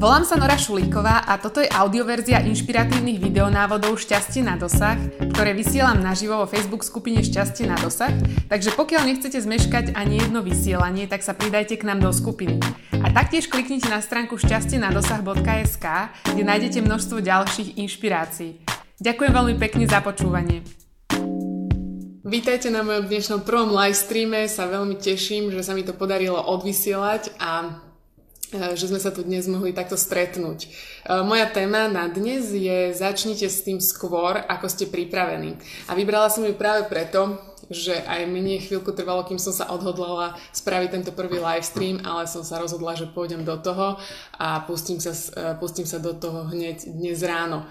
Volám sa Nora Šulíková a toto je audioverzia inšpiratívnych videonávodov Šťastie na dosah, ktoré vysielam naživo vo Facebook skupine Šťastie na dosah, takže pokiaľ nechcete zmeškať ani jedno vysielanie, tak sa pridajte k nám do skupiny. A taktiež kliknite na stránku šťastieNadosah.sk, kde nájdete množstvo ďalších inšpirácií. Ďakujem veľmi pekne za počúvanie. Vítajte na mojom dnešnom prvom live streame, sa veľmi teším, že sa mi to podarilo odvysielať a že sme sa tu dnes mohli takto stretnúť. Eh, moja téma na dnes je začnite s tým skôr, ako ste pripravení. A vybrala som ju práve preto, že aj mne chvíľku trvalo, kým som sa odhodlala spraviť tento prvý live stream, ale som sa rozhodla, že pôjdem do toho a pustím sa, eh, pustím sa do toho hneď dnes ráno.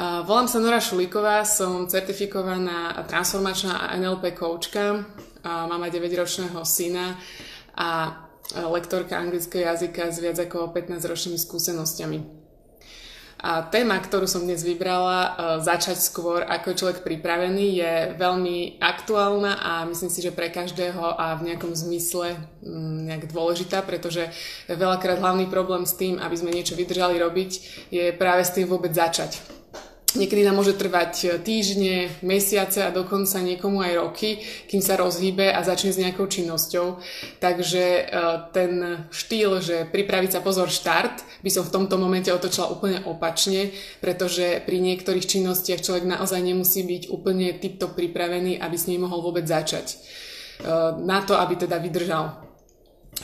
Volám sa Nora Šulíková, som certifikovaná transformačná NLP koučka, mám aj 9-ročného syna a lektorka anglického jazyka s viac ako 15-ročnými skúsenostiami. A téma, ktorú som dnes vybrala, e, začať skôr ako človek pripravený, je veľmi aktuálna a myslím si, že pre každého a v nejakom zmysle mm, nejak dôležitá, pretože veľakrát hlavný problém s tým, aby sme niečo vydržali robiť, je práve s tým vôbec začať Niekedy nám môže trvať e, týždne, mesiace a dokonca niekomu aj roky, kým sa rozhýbe a začne s nejakou činnosťou. Takže e, ten štýl, že pripraviť sa pozor štart, by som v tomto momente otočila úplne opačne, pretože pri niektorých činnostiach človek naozaj nemusí byť úplne typto pripravený, aby s ním mohol vôbec začať. E, na to, aby teda vydržal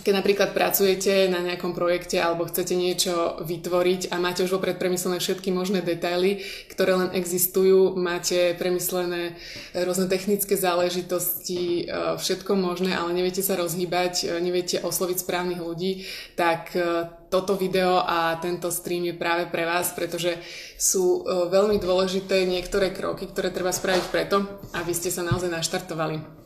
keď napríklad pracujete na nejakom projekte alebo chcete niečo vytvoriť a máte už vopred premyslené všetky možné detaily, ktoré len existujú, máte premyslené rôzne technické záležitosti, e, všetko možné, ale neviete sa rozhýbať, e, neviete osloviť správnych ľudí, tak e, toto video a tento stream je práve pre vás, pretože sú veľmi dôležité niektoré kroky, ktoré treba spraviť preto, aby ste sa naozaj naštartovali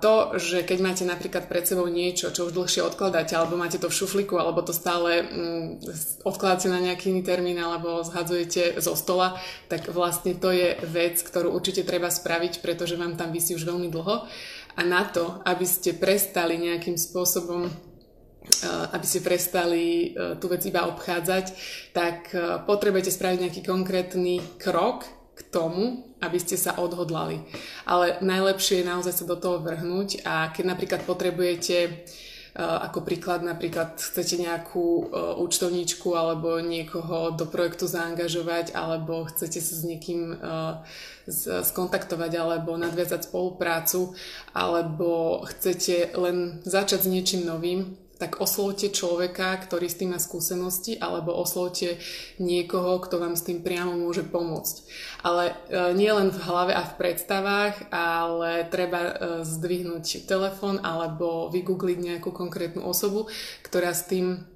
to, že keď máte napríklad pred sebou niečo, čo už dlhšie odkladáte, alebo máte to v šufliku, alebo to stále mm, odkladáte na nejaký iný termín, alebo zhadzujete zo stola, tak vlastne to je vec, ktorú určite treba spraviť, pretože vám tam vysí už veľmi dlho. A na to, aby ste prestali nejakým spôsobom aby ste prestali e, tú vec iba obchádzať, tak e, potrebujete spraviť nejaký konkrétny krok, k tomu, aby ste sa odhodlali. Ale najlepšie je naozaj sa do toho vrhnúť a keď napríklad potrebujete e, ako príklad napríklad chcete nejakú uh, účtovníčku alebo niekoho do projektu zaangažovať alebo chcete sa s niekým z, skontaktovať alebo nadviazať spoluprácu alebo chcete len začať s niečím novým, tak oslovte človeka, ktorý s tým má skúsenosti, alebo oslovte niekoho, kto vám s tým priamo môže pomôcť. Ale e, nie len v hlave a v predstavách, ale treba e, zdvihnúť telefón alebo vygoogliť nejakú konkrétnu osobu, ktorá s tým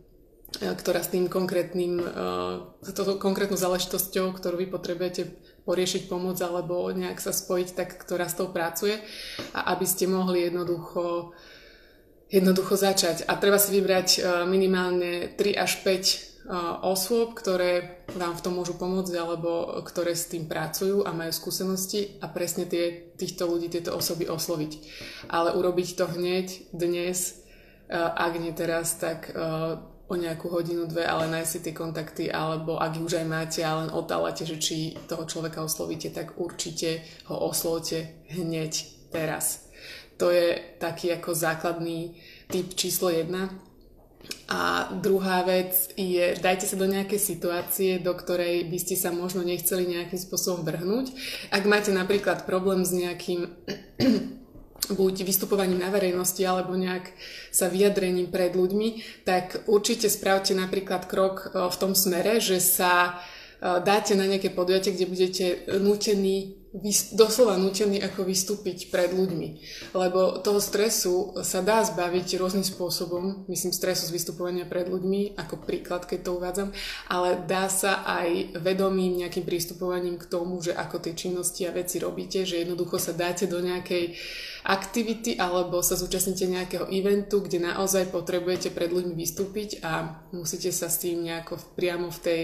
e, ktorá s tým konkrétnym, toto konkrétnou záležitosťou, ktorú vy potrebujete poriešiť, pomôcť alebo nejak sa spojiť, tak ktorá s tou pracuje a aby ste mohli jednoducho jednoducho začať. A treba si vybrať e, minimálne 3 až 5 e, osôb, ktoré vám v tom môžu pomôcť alebo ktoré s tým pracujú a majú skúsenosti a presne tie, týchto ľudí, tieto osoby osloviť. Ale urobiť to hneď, dnes, e, ak nie teraz, tak o nejakú hodinu, dve, ale nájsť si tie kontakty, alebo ak už aj máte a len otálate, že či toho človeka oslovíte, tak určite ho oslovte hneď teraz. To je taký ako základný typ číslo jedna. A druhá vec je, dajte sa do nejakej situácie, do ktorej by ste sa možno nechceli nejakým spôsobom vrhnúť. Ak máte napríklad problém s nejakým buď vystupovaním na verejnosti alebo nejak sa vyjadrením pred ľuďmi, tak určite spravte napríklad krok e, v tom smere, že sa e, dáte na nejaké podujatie, kde budete nutení doslova nutený ako vystúpiť pred ľuďmi. Lebo toho stresu sa dá zbaviť rôznym spôsobom, myslím stresu z vystupovania pred ľuďmi, ako príklad, keď to uvádzam, ale dá sa aj vedomým nejakým prístupovaním k tomu, že ako tie činnosti a veci robíte, že jednoducho sa dáte do nejakej aktivity alebo sa zúčastnite nejakého eventu, kde naozaj potrebujete pred ľuďmi vystúpiť a musíte sa s tým nejako priamo v tej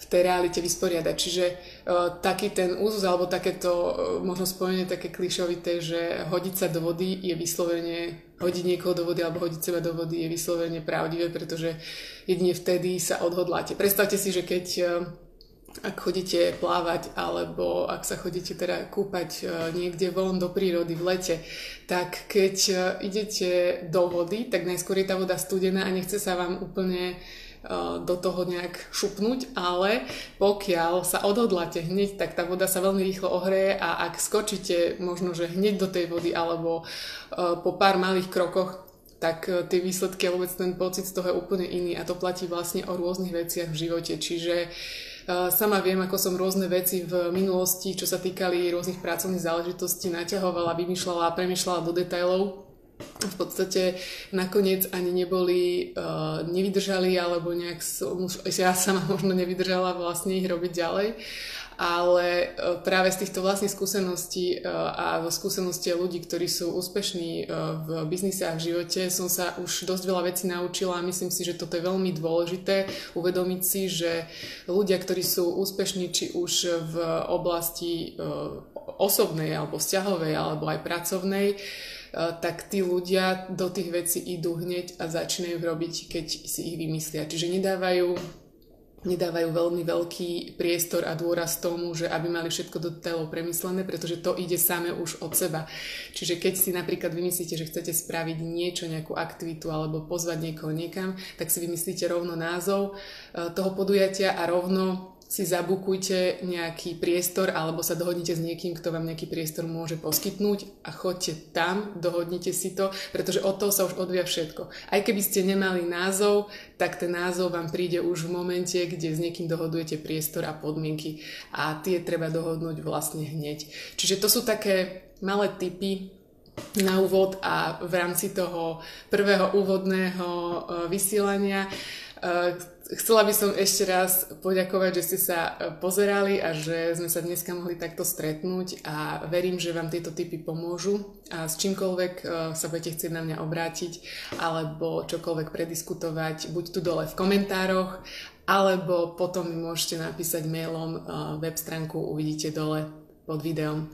v tej realite vysporiadať. Čiže uh, taký ten úzus alebo takéto uh, možno spojenie také klišovité, že hodiť sa do vody je vyslovene hodiť niekoho do vody alebo hodiť seba do vody je vyslovene pravdivé, pretože jedine vtedy sa odhodláte. Predstavte si, že keď uh, ak chodíte plávať alebo ak sa chodíte teda kúpať niekde von do prírody v lete, tak keď idete do vody, tak najskôr je tá voda studená a nechce sa vám úplne do toho nejak šupnúť, ale pokiaľ sa odhodláte hneď, tak tá voda sa veľmi rýchlo ohreje a ak skočíte možno, že hneď do tej vody alebo po pár malých krokoch, tak tie výsledky a vôbec ten pocit z toho je úplne iný a to platí vlastne o rôznych veciach v živote. Čiže Sama viem, ako som rôzne veci v minulosti, čo sa týkali rôznych pracovných záležitostí, naťahovala, vymýšľala, premýšľala do detailov. V podstate nakoniec ani neboli, uh, nevydržali, alebo nejak som, ja sama možno nevydržala vlastne ich robiť ďalej. Ale e, práve z týchto vlastných skúseností e, a skúsenosti ľudí, ktorí sú úspešní e, v biznise a v živote, som sa už dosť veľa vecí naučila a myslím si, že toto je veľmi dôležité uvedomiť si, že ľudia, ktorí sú úspešní či už v oblasti osobnej alebo vzťahovej alebo aj pracovnej, tak tí ľudia do tých vecí idú hneď a začínajú robiť, keď si ich vymyslia. Čiže nedávajú nedávajú veľmi veľký priestor a dôraz tomu, že aby mali všetko do detailov premyslené, pretože to ide same už od seba. Čiže keď si napríklad vymyslíte, že chcete spraviť niečo, nejakú aktivitu alebo pozvať niekoho niekam, tak si vymyslíte rovno názov eh, toho podujatia a rovno si zabukujte nejaký priestor alebo sa dohodnite s niekým, kto vám nejaký priestor môže poskytnúť a choďte tam, dohodnite si to, pretože od toho sa už odvia všetko. Aj keby ste nemali názov, tak ten názov vám príde už v momente, kde s niekým dohodujete priestor a podmienky a tie treba dohodnúť vlastne hneď. Čiže to sú také malé typy na úvod a v rámci toho prvého úvodného e, vysielania Chcela by som ešte raz poďakovať, že ste sa e, pozerali a že sme sa dneska mohli takto stretnúť a verím, že vám tieto typy pomôžu a s čímkoľvek e, sa budete chcieť na mňa obrátiť alebo čokoľvek prediskutovať, buď tu dole v komentároch, alebo potom mi môžete napísať mailom web stránku, uvidíte dole pod videom.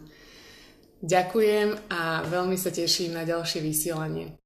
Ďakujem a veľmi sa teším na ďalšie vysielanie.